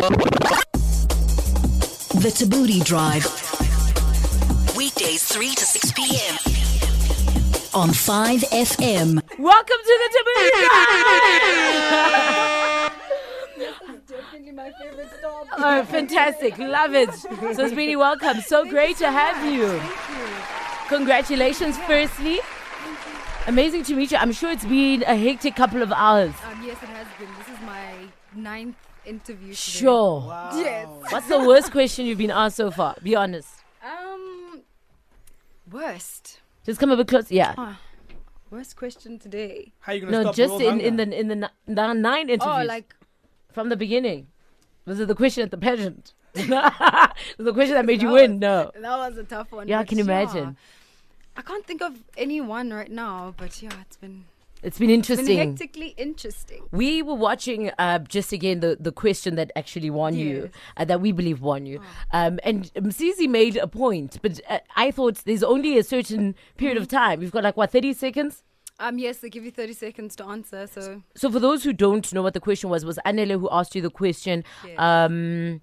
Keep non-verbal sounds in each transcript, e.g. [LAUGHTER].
The Thabooty Drive. Weekdays 3 to 6 p.m. on 5FM. Welcome to the Thabooty [LAUGHS] Definitely my favorite stop. Oh, fantastic. Love it. So, Speedy, welcome. So great to have you. you. Congratulations, firstly. Amazing to meet you. I'm sure it's been a hectic couple of hours. Um, yes, it has been. This is my ninth interview. Today. Sure. Yes. What's the worst question you've been asked so far? Be honest. Um, worst. Just come a bit close. Yeah. Ah, worst question today. How you gonna No, stop just world in, in the in the, ni- the nine interviews Oh, like from the beginning. Was it the question at the pageant? [LAUGHS] The question that made you win? No. that was a tough one. Yeah, I can imagine. I can't think of anyone right now, but yeah, it's been It's been it's been interesting. hectically interesting. We were watching uh, just again the, the question that actually won you, uh, that we believe won you. Um, and Msizi made a point, but uh, I thought there's only a certain period of time. You've got like, what, 30 seconds? Um, yes, they give you 30 seconds to answer. So So for those who don't know what the question was, was Anele who asked you the question, Yes. um,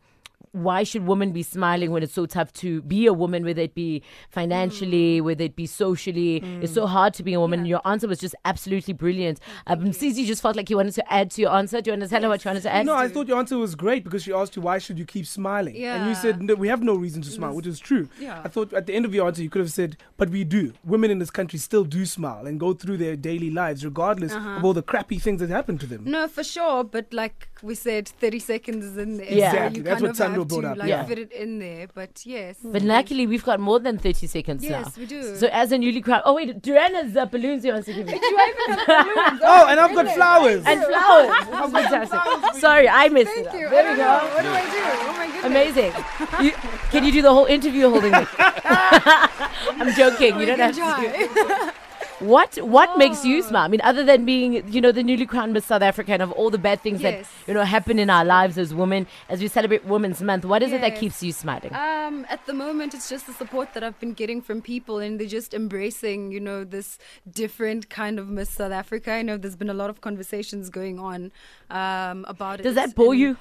why should women be smiling when it's so tough to be a woman, whether it be financially, whether it be socially? It's so hard to be a woman. Yeah. Your answer was just absolutely brilliant. Um, Msizi just felt like you wanted to add to your answer. Do you want to tell her what you wanted to add? No, I thought your answer was great because she asked you why should you keep smiling, and you said no, we have no reason to smile, which is true. Yeah. I thought at the end of your answer you could have said, but we do. Women in this country still do smile and go through their daily lives regardless Uh-huh. of all the crappy things that happen to them. No, for sure. But like we said, 30 seconds is in there. Yeah. so Exactly, You that's kind what of Sandro have brought to, up, Like, yeah. fit it in there. But yes. But luckily, we've got more than 30 seconds now. Yes, we do. So as a newly crowned... Oh, wait, Duana's uh, balloons you want to give me. Oh, and I've got flowers. and flowers. [LAUGHS] Oh, fantastic. Sorry, I missed it. Thank you. There we go. know. What do I do? Oh my goodness. Amazing. [LAUGHS] You, can you do the whole interview holding me? [LAUGHS] I'm joking. You don't have to. What What makes you smile? I mean, other than being, you know, the newly crowned Miss South Africa and of all the bad things Yes. that you know happen in our lives as women, as we celebrate Women's Month, what is it that keeps you smiling? Um, at the moment, it's just the support that I've been getting from people, and they're just embracing, you know, this different kind of Miss South Africa. I know there's been a lot of conversations going on um, about it. Does that bore and- you?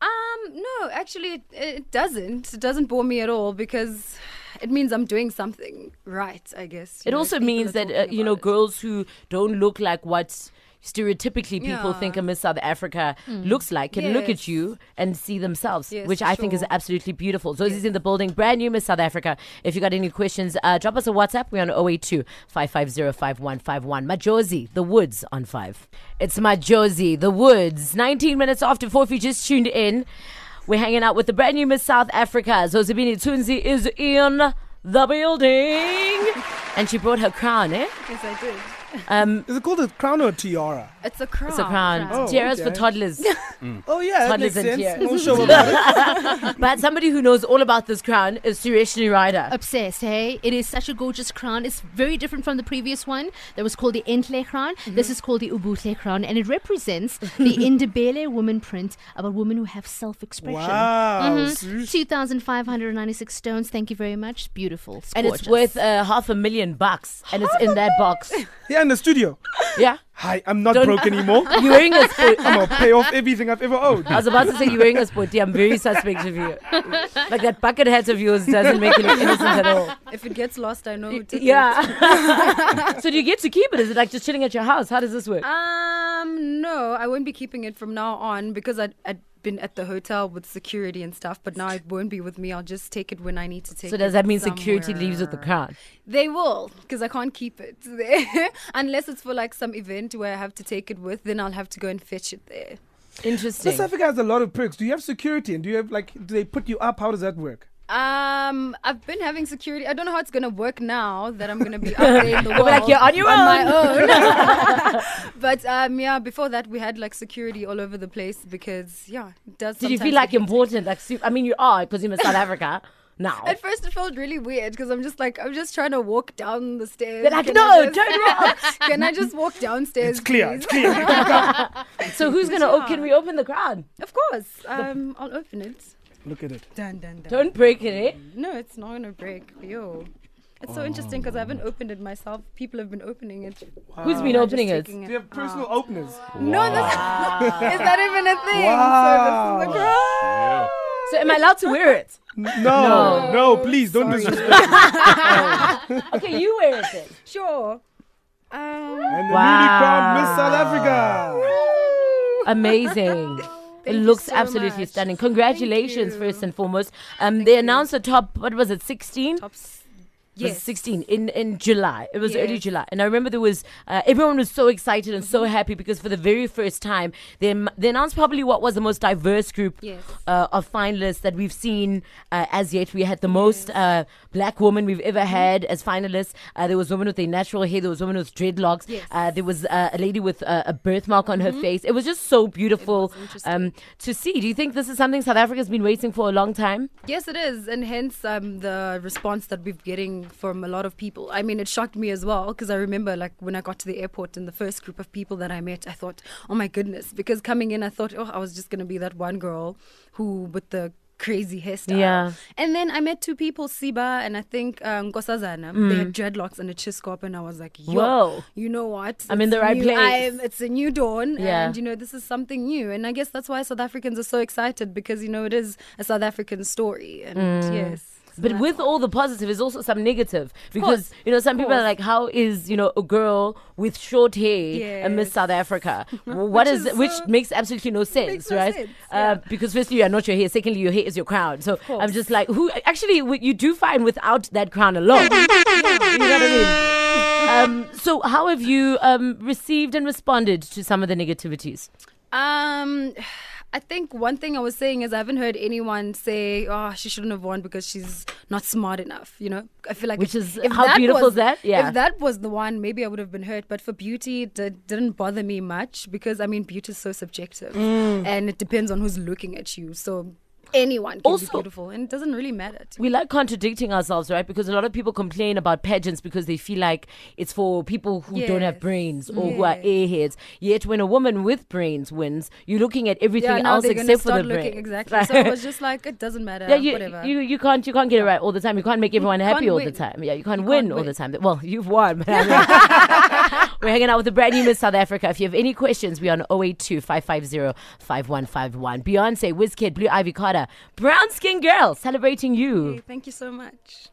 Um, no, actually, it, it doesn't. It doesn't bore me at all because it means I'm doing something right. I guess. It know, also means that uh, you know it. girls who don't look like what stereotypically people Yeah. think a Miss South Africa looks like can look at you and see themselves, Yes, which I think is absolutely beautiful. So this is in the building, brand new Miss South Africa. If you got any questions, uh, drop us a WhatsApp. We're on 082 550 5151. Majosi, The Woods on 5. It's Majosi, The Woods. 19 minutes after 4 if you just tuned in. We're hanging out with the brand new Miss South Africa. Zozibini Tunzi is in the building. And she brought her crown, eh? Yes, I did. Um, Is it called a crown or a tiara? It's a crown. it's a crown. Oh, Tiaras for okay. toddlers. [LAUGHS] Oh yeah, that Toddlers makes and sense. tiaras. No show [LAUGHS] about it. but somebody who knows all about this crown is Sureshni Rider. obsessed, hey? It is such a gorgeous crown. It's very different from the previous one that was called the Entle crown. This is called the Ubutle crown, and it represents the [LAUGHS] Indibele woman print of a woman who have self-expression. Wow. Mhm. 2,596 stones. Thank you very much. Beautiful. It's and it's worth uh, half a million bucks. And it's in that box. Yeah, in the studio. Yeah? Hi, I'm not Don't- broke anymore. [LAUGHS] You're wearing a sport. I'm gonna pay off everything I've ever owed. I was about to say you're wearing a sporty. I'm very suspect of you. Like that bucket hat of yours doesn't make you look innocent at all. If it gets lost, I know who took it. Yeah. [LAUGHS] so do you get to keep it? Is it like just chilling at your house? How does this work? Um, no, I won't be keeping it from now on because I'd, I'd been at the hotel with security and stuff, but now it won't be with me. I'll just take it when I need to take it. So does that mean security leaves with the somewhere. crown? They will, because I can't keep it there. [LAUGHS] Unless it's for like some event where I have to take it with, then I'll have to go and fetch it there. Interesting. South Africa has a lot of perks. Do you have security and do you have like do they put you up? How does that work? Um, I've been having security. I don't know how it's gonna work now that I'm gonna be out there in the world like, "You're on your my own. [LAUGHS] [LAUGHS] but um, yeah, before that we had like security all over the place because yeah, it does. Did you feel like get important? Like, su- I mean, you are because you're in South Africa [LAUGHS] now. At first, it felt really weird because I'm just like I'm just trying to walk down the stairs. They're like, Can no, I just, turn around. Can I just walk downstairs? It's clear. please?" It's clear. So who's gonna? Oh, can we open the crowd? Of course. Um, I'll open it. Look at it. Dun, dun, dun. Don't break it, eh? No, it's not gonna break. Yo. It's so interesting because I haven't opened it myself. People have been opening it. Who's been opening it? taking Do you have personal out. openers? No, this [LAUGHS] is that even a thing? Wow. So this is the crown. So am I allowed to wear it? No, no, please don't disrespect. [LAUGHS] me. Okay, you wear it then. Sure. Um, And the Wow. newly crowned Miss South Africa. Amazing. It looks so absolutely much. stunning. Congratulations, first and foremost. Um, they announced the top. What was it? Sixteen. Tops. was 16 in, in July. It was early July. And I remember there was, uh, everyone was so excited and so happy because for the very first time, they, they announced probably what was the most diverse group Yes. uh, of finalists that we've seen uh, as yet. We had the most uh, black woman we've ever Mm-hmm. had as finalists. Uh, there was a woman with a natural hair. There was a woman with dreadlocks. Yes. Mm-hmm. Uh, there was uh, a lady with uh, a birthmark on her face. It was just so beautiful um, to see. Do you think this is something South Africa's been waiting for a long time? Yes, it is, and hence um, the response that we've getting from a lot of people. I mean, it shocked me as well because I remember, like, when I got to the airport and the first group of people that I met, I thought, oh my goodness, because coming in, I thought, oh, I was just gonna be that one girl who with the crazy hairstyle. Yeah. And then I met two people, Siba and I think um, Nkosazana. They had dreadlocks and a chiskop, and I was like, Yo, Mm. Whoa. you know what? I'm in the right new- place. I'm- it's a new dawn, Yeah. and you know this is something new. And I guess that's why South Africans are so excited because you know it is a South African story, and Mm. yes. But with all the positive, there's also some negative because you know some people are like, "How is you know a girl with short hair a Miss South Africa?" [LAUGHS] What Which is, is which so- makes absolutely no sense, no right? sense, uh, yeah. because firstly, you are not your hair. Secondly, your hair is your crown. So I'm just like, who actually you do fine without that crown alone. [LAUGHS] you know what I mean? [LAUGHS] Um, so how have you um, received and responded to some of the negativities? Um, I think one thing I was saying is I haven't heard anyone say, "Oh, she shouldn't have won because she's not smart enough." You know, I feel like Which if- is- if how beautiful was, is that? Yeah. If that was the one, maybe I would have been hurt. But for beauty, it did, didn't bother me much because I mean, beauty is so subjective, Mm. and it depends on who's looking at you. So anyone can Also- be beautiful, and it doesn't really matter. To we like contradicting ourselves, right? Because a lot of people complain about pageants because they feel like it's for people who don't have brains or who are airheads. Yet when a woman with brains wins, you're looking at everything yeah, else except for the looking brain. exactly. So I was just like, it doesn't [LAUGHS] matter. yeah, you, whatever. you you can't you can't get it right all the time. You can't make everyone can't happy all the time. Yeah, you can't You win can't all the time. Well, [LAUGHS] you've won. [LAUGHS] But I mean, we're hanging out with the brand new Miss South Africa. If you have any questions, we're on 082 550 5151. Beyonce, Wizkid, Blue Ivy Carter, brown skin girl, celebrating you. Hey, thank you so much.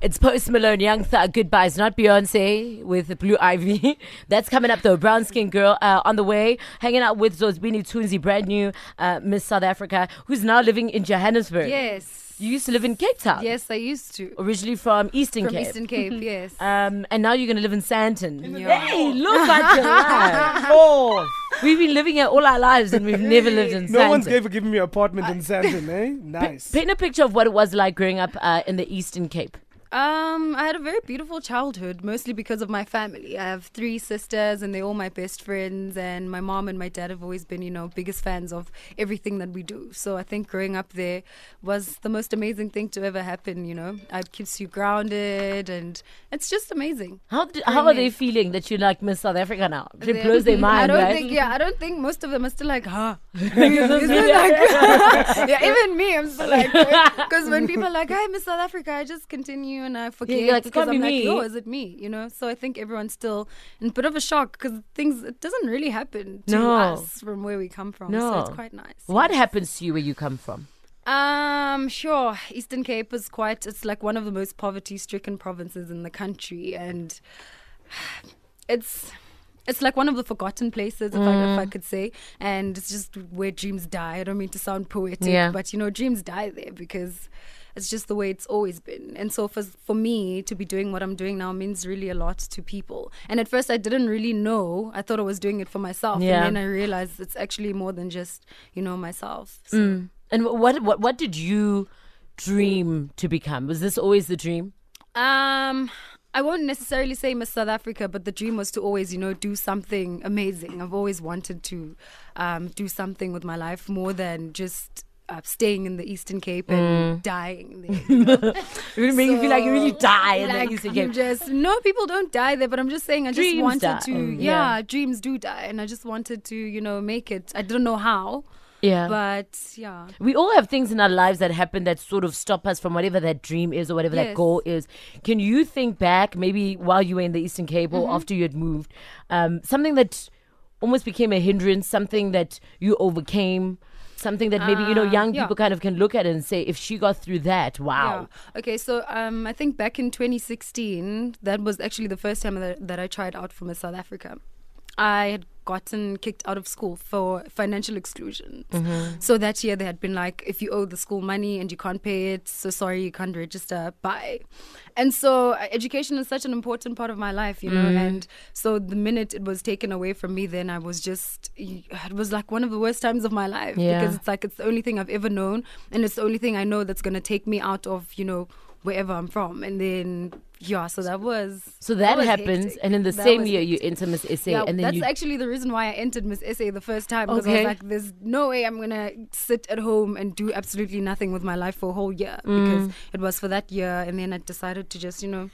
It's Post Malone, Young Thug, Goodbyes, not Beyonce with Blue Ivy. [LAUGHS] That's coming up though. Brown Skin Girl uh, on the way, hanging out with Zozibini Tunzi, brand new uh, Miss South Africa, who's now living in Johannesburg. Yes. You used to live in Cape Town. Yes, I used to. Originally from Eastern From Cape. Eastern Cape, yes. Um, and now you're going to live in Sandton. Yeah. Hey, look at your [LAUGHS] life. Oh, we've been living here all our lives and we've never lived in Sandton. No Sandton. one's ever given me an apartment in Sandton, eh? Nice. Paint a picture of what it was like growing up uh, in the Eastern Cape. Um, I had a very beautiful childhood, mostly because of my family. I have three sisters, and they're all my best friends. And my mom and my dad have always been, you know, biggest fans of everything that we do. So I think growing up there was the most amazing thing to ever happen. You know, it keeps you grounded, and it's just amazing. How, d- how are they feeling that you like Miss South Africa now? It blows their [LAUGHS] mind, I don't right? think, yeah, I don't think most of them are still like, huh? Is [LAUGHS] [LAUGHS] Is it it like- like, yeah, even me, I'm still like, because when people are like, "Hi, Miss South Africa," I just continue and I forget you're like, "It because I'm like, me." "Oh, is it me?" You know. So I think everyone's still in a bit of a shock because things it doesn't really happen to No. us from where we come from. so it's quite nice. What happens to you where you come from? Um, sure. Eastern Cape is quite. It's like one of the most poverty-stricken provinces in the country, and [SIGHS] it's. It's like one of the forgotten places, if, I, if I Mm. could say, and it's just where dreams die. I don't mean to sound poetic, Yeah. but you know, dreams die there because it's just the way it's always been. And so, for for me to be doing what I'm doing now means really a lot to people. And at first, I didn't really know. I thought I was doing it for myself, Yeah. and then I realized it's actually more than just you know myself. So. Mm. And what what what did you dream to become? Was this always the dream? Um, I won't necessarily say Miss South Africa, but the dream was to always, you know, do something amazing. I've always wanted to um, do something with my life more than just uh, staying in the Eastern Cape and dying there. you know? [LAUGHS] It really make you feel like you really So, die in like, the Eastern Cape. Just no, people don't die there, but I'm just saying I just wanted die, to. mm, yeah, yeah. dreams do die, and I just wanted to, you know, make it. I don't know how, Yeah. but yeah. we all have things in our lives that happen that sort of stop us from whatever that dream is or whatever that goal is. Can you think back, maybe while you were in the Eastern Cape Mm-hmm. or after you had moved, um, something that almost became a hindrance, something that you overcame? Something that maybe you know Uh, young people kind of can look at and say, if she got through that, wow. Okay, so um, I think back in 2016, that was actually the first time that, that I tried out Miss South Africa. I had gotten kicked out of school for financial exclusion. So that year they had been like, if you owe the school money and you can't pay it, so sorry, you can't register, bye. And so uh, education is such an important part of my life, you know. And so the minute it was taken away from me, then I was just, it was like one of the worst times of my life Yeah. because it's like it's the only thing I've ever known, and it's the only thing I know that's gonna take me out of you know wherever I'm from. And then yeah, so that was So that, was happens, hectic. and in the That same year you enter Miss SA, Yeah, and then that's you. actually the reason why I entered Miss SA the first time because I was like, "There's no way I'm gonna sit at home and do absolutely nothing with my life for a whole year Mm. because it was for that year." And then I decided to just, you know,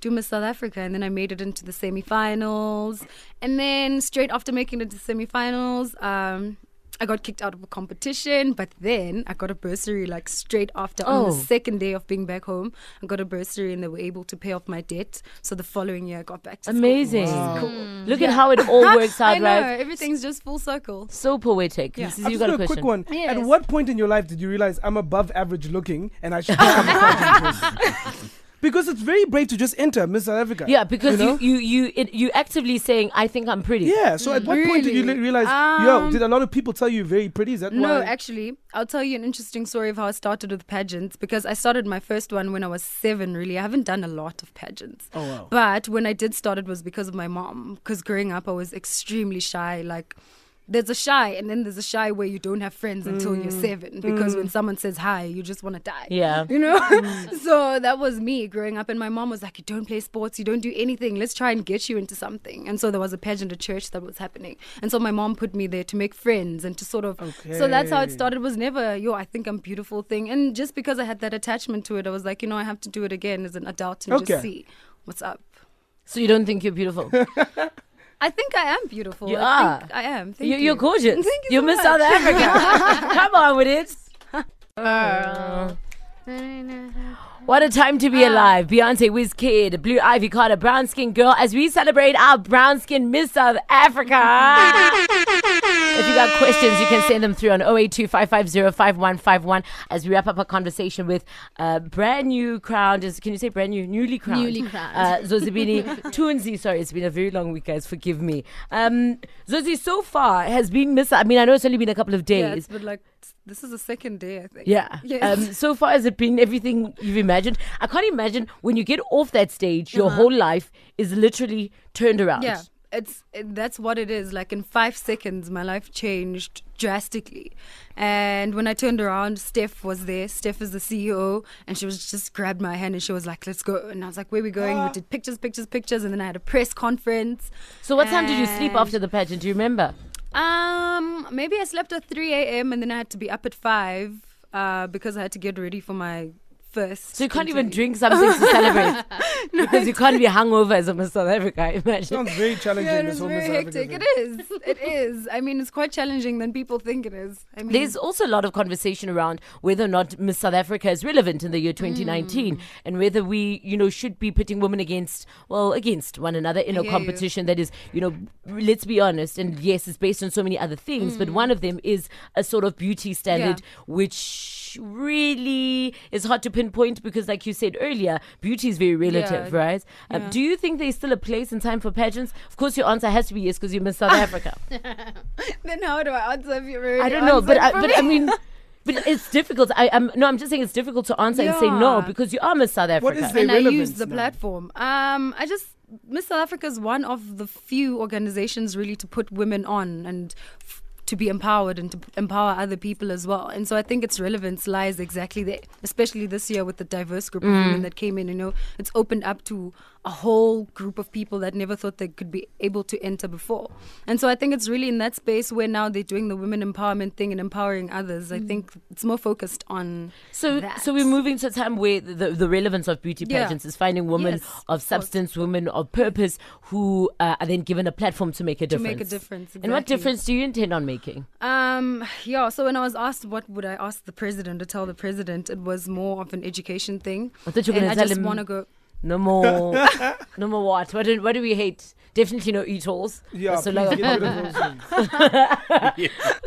do Miss South Africa, and then I made it into the semi-finals, and then straight after making it to semi-finals, um. I got kicked out of a competition, but then I got a bursary like straight after on Oh. the second day of being back home. I got a bursary and they were able to pay off my debt. So the following year I got back to school. Amazing. Cool. Mm. Look at how it all [LAUGHS] works out, I know, right? everything's just full circle. So poetic. Yeah. This is- you got a a question. quick one. Yes. At what point in your life did you realize I'm above average looking and I should [LAUGHS] become a content person? [LAUGHS] Because it's very brave to just enter Miss South Africa. Yeah, because you you know? you you it, you actively saying, "I think I'm pretty." Yeah. So at what point did you Really? li- realize? yo, Um, did a lot of people tell you you're very pretty? Is that No, why? actually, I'll tell you an interesting story of how I started with pageants because I started my first one when I was seven, really. I haven't done a lot of pageants. Oh, wow. But when I did start, it was because of my mom. Because growing up, I was extremely shy. Like, there's a shy, and then there's a shy where you don't have friends until Mm. you're seven. Because when someone says hi, you just want to die. Yeah. You know? [LAUGHS] so that was me growing up. And my mom was like, You don't play sports, you don't do anything. Let's try and get you into something. And so there was a pageant at church that was happening. And so my mom put me there to make friends and to sort of. Okay. So that's how it started. It was never, yo, I think I'm beautiful thing. And just because I had that attachment to it, I was like, you know, I have to do it again as an adult and Okay. just see what's up. So you don't think you're beautiful? [LAUGHS] I think I am beautiful. You I are. Think I am. Thank you, you. you're gorgeous. Thank you you so Miss. South Africa. [LAUGHS] Come on with it. Uh, What a time to be alive. Beyonce, Wizkid, Blue Ivy Carter, brown skin girl, as we celebrate our brown skin Miss South Africa. [LAUGHS] if you got questions, you can send them through on 082 550 as we wrap up our conversation with uh, brand new crowned, is, can you say brand new? Newly crowned. Newly crowned. Uh, Zozibini [LAUGHS] Tunzi. Sorry, it's been a very long week, guys. Forgive me. Um, Zozi, so far has been Miss. I mean, I know it's only been a couple of Yeah, days. it's been like, this is the second day, I think. Yeah. [LAUGHS] Yes. Um, so far, has it been everything you've imagined? I can't imagine when you get off that stage, your Uh-huh. whole life is literally turned around. Yeah, it's it, that's what it is. Like in five seconds, my life changed drastically. And when I turned around, Steph was there. Steph is the CEO, and she was just grabbed my hand and she was like, "Let's go." And I was like, "Where we going?" We [GASPS] did pictures, pictures, pictures, and then I had a press conference. So, what time did you sleep after the pageant? Do you remember? Um, maybe I slept at 3 a.m. and then I had to be up at 5 uh, because I had to get ready for my first. So, you can't even interview. drink something to celebrate [LAUGHS] because you can't be hungover as a Miss South Africa, I imagine. Sounds very challenging. Yeah, it this was whole very Miss South Africa hectic. thing. It is. It is. I mean, it's quite challenging than people think it is. I mean, There's also a lot of conversation around whether or not Miss South Africa is relevant in the year 2019 Mm. and whether we, you know, should be putting women against, well, against one another in a hear you. competition that is, you know, let's be honest, and yes, it's based on so many other things, but one of them is a sort of beauty standard Mm. Yeah. which really is hard to pinpoint because, like you said earlier, beauty is very relative, Yeah. right? Um, Yeah. do you think there's still a place and time for pageants? Of course, your answer has to be yes because you miss South [LAUGHS] Africa. then how do I answer if you're already I don't know, but I, answered for but I mean, but it's difficult. I, I'm no, I'm just saying it's difficult to answer and say no because you are Miss South Africa. What is the and I use the now? platform. Um, I just Miss South Africa is one of the few organizations really to put women on and. F- to be empowered and to empower other people as well. And so I think its relevance lies exactly there, especially this year with the diverse group of women mm. that came in. You know, it's opened up to a whole group of people that never thought they could be able to enter before. And so I think it's really in that space where now they're doing the women empowerment thing and empowering others. I think it's more focused on so, that. so we're moving to a time where the, the relevance of beauty Yeah. pageants is finding women Yes, of of substance, women of purpose, who uh, are then given a platform to make a To difference. make a difference, And what difference do you intend on making? Um, yeah, so when I was asked what would I ask the president to tell the president, it was more of an education thing. I thought you were gonna I tell just him- want to go. No more, [LAUGHS] no more what? What do, what do we hate? Definitely no e-tolls. Yeah, So like- get rid of those things.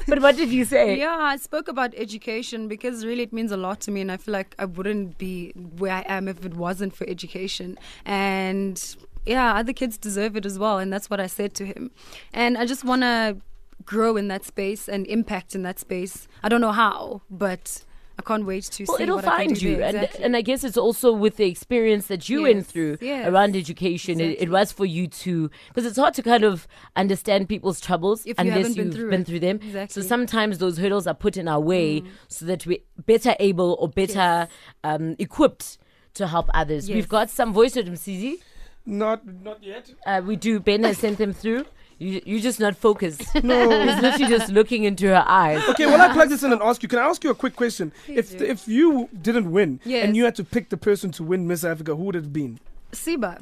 [LAUGHS] but what did you say? Yeah, I spoke about education because really it means a lot to me, and I feel like I wouldn't be where I am if it wasn't for education. And yeah, other kids deserve it as well, and that's what I said to him. And I just want to grow in that space and impact in that space. I don't know how, but I can't wait to Well, see it'll what I can find you, there. and Exactly. and I guess it's also with the experience that you went through yes. around education. It, it was for you to because it's hard to kind of understand people's troubles If you unless haven't been you've through been through them. So Exactly. Mm. sometimes those hurdles are put in our way so that we're better able or better um, equipped to help others. We've got some voice notes, Msizi. Not, not yet. Uh, we do. Ben has sent them through. You, you're just not focused. [LAUGHS] No, he's literally just looking into her eyes. Okay, well, I plug this in and ask you. Can I ask you a quick question? If do. if you didn't win Yes. and you had to pick the person to win Miss Africa, who would it have been, Siba,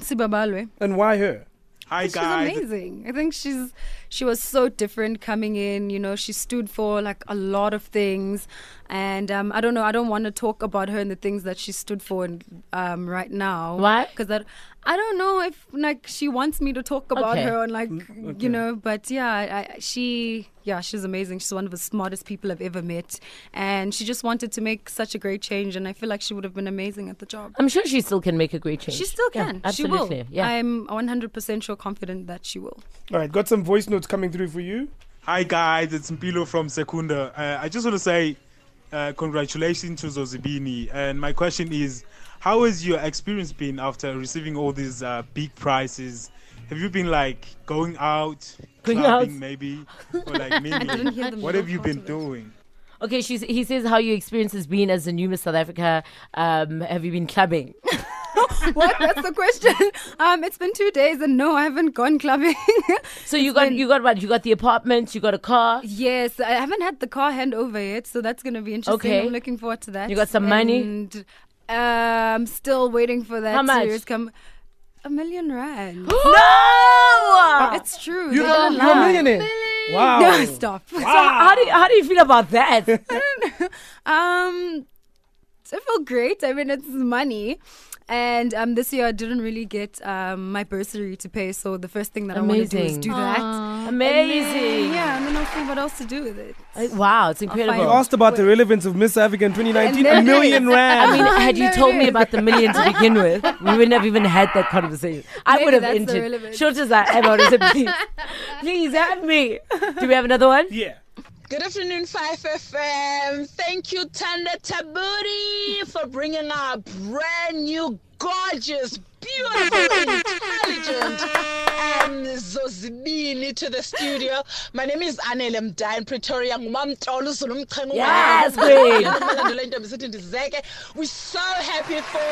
Sibabalwe. and why her? Hi She's guys. amazing. I think she's she was so different coming in. You know, she stood for like a lot of things, and um, I don't know. I don't want to talk about her and the things that she stood for in, um, right now. Why? Because that I don't know if like she wants me to talk about Okay. her and like okay. you know. But yeah, I, I, she yeah she's amazing. She's one of the smartest people I've ever met, and she just wanted to make such a great change. And I feel like she would have been amazing at the job. I'm sure she still can make a great change. She still Yeah, can. absolutely. She will. Yeah. I'm 100% sure confident that she will. All right, got some voice notes coming through for you. Hi guys, it's Mpilo from Secunda. Uh, I just want to say uh, congratulations to Zozibini. And my question is, how has your experience been after receiving all these uh, big prizes? Have you been like going out, Going clubbing out? maybe, [LAUGHS] or like mingling? didn't hear the what have you been doing? Okay, she's, he says how your experience has been as a new Miss South Africa. Um, have you been clubbing? [LAUGHS] what? That's the question. Um, it's been two days and no, I haven't gone clubbing. [LAUGHS] So you got been- you got what? You got the apartment. You got a car. yes, I haven't had the car handover yet, so that's gonna be interesting. Okay. I'm looking forward to that. You got some money? And uh, I'm still waiting for that How much? series come. A million rand. [GASPS] no. it's true. You're, they didn't you're a lie. millionaire. Wow. No, stop. So how do you, how do you feel about that? [LAUGHS] Um, so I feel great. I mean, it's money. And um, this year I didn't really get um, my bursary to pay, so the first thing that I want to do is Amazing. do that. Aw. And then- Amazing. yeah, and then I'll see what else to do with it. Uh, Wow, it's incredible. You asked about the relevance of Miss Africa in 2019. A million [LAUGHS] is. rand. I mean, had you told me about the million to begin with, we wouldn't have even had that conversation. I would have that's the entered. Short as I am, I would have said, please, please have me. [LAUGHS] Do we have another one? yeah. Good afternoon, 5FM. Thank you, Thando Thabooty, for bringing our brand new, gorgeous, beautiful, intelligent, and Zozibini to the studio. My name is Anele in Pretoria. Yes, queen. [LAUGHS] We're so happy for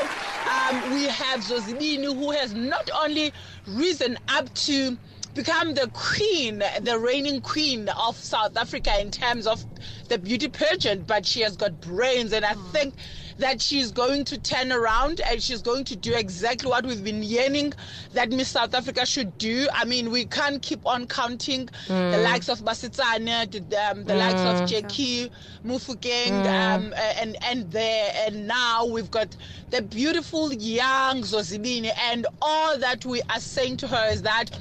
um, we have Zozibini, who has not only risen up to become the queen, the reigning queen of South Africa in terms of the beauty pageant, but she has got brains, and I think that she's going to turn around and she's going to do exactly what we've been yearning that Miss South Africa should do. I mean, we can't keep on counting the likes of Basetsana, the, um, the likes of Jackie, Mofokeng, um, uh, and and there, and now we've got the beautiful young Zozibini, and all that we are saying to her is that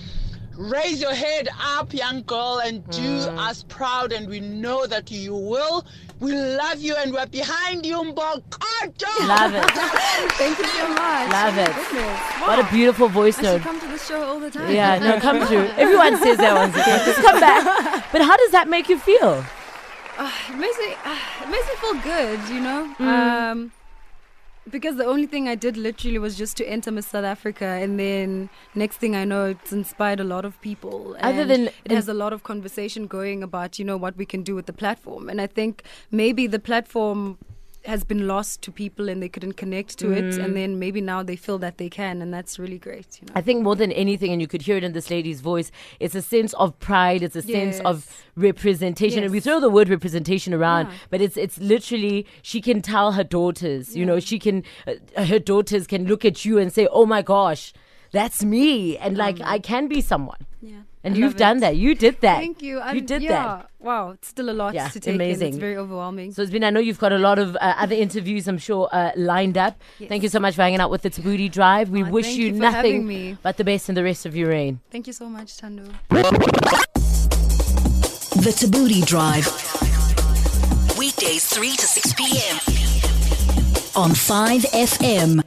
raise your head up, young girl, and do us proud. And we know that you will. We love you, and we're behind you, Mbokoto. Love it. [LAUGHS] Thank you so much. Love it. Goodness. What a beautiful voice I note. come to the show all the time. Yeah, no, come through. [LAUGHS] Everyone says that once. Again. Just come back. [LAUGHS] But how does that make you feel? it makes me it makes me feel good, you know. Mm. Um, because the only thing I did literally was just to enter Miss South Africa, and then next thing I know, it's inspired a lot of people. Other than- it has a lot of conversation going about you know what we can do with the platform, and I think maybe the platform has been lost to people and they couldn't connect to it, Mm. and then maybe now they feel that they can, and that's really great. You know. I think more than anything, and you could hear it in this lady's voice, it's a sense of pride, it's a sense of Yes. representation. And we throw the word representation around, Yeah. but it's it's literally she can tell her daughters, you know, she can uh, her daughters can look at you and say, "Oh my gosh, that's me," and like Mm. I can be someone. Yeah. And I you've done it. that. You did that. Thank you. You I'm- did yeah. that. Wow, it's still a lot Yeah, to take in. amazing. It's very overwhelming. So it's been, I know you've got a lot of uh, other interviews, I'm sure, uh, lined up. Thank you so much for hanging out with the Thabooty Drive. We Aw, wish you, you nothing me. but the best in the rest of your reign. Thank you so much, Thando. The Thabooty Drive. Weekdays 3 to 6 p.m. on 5FM.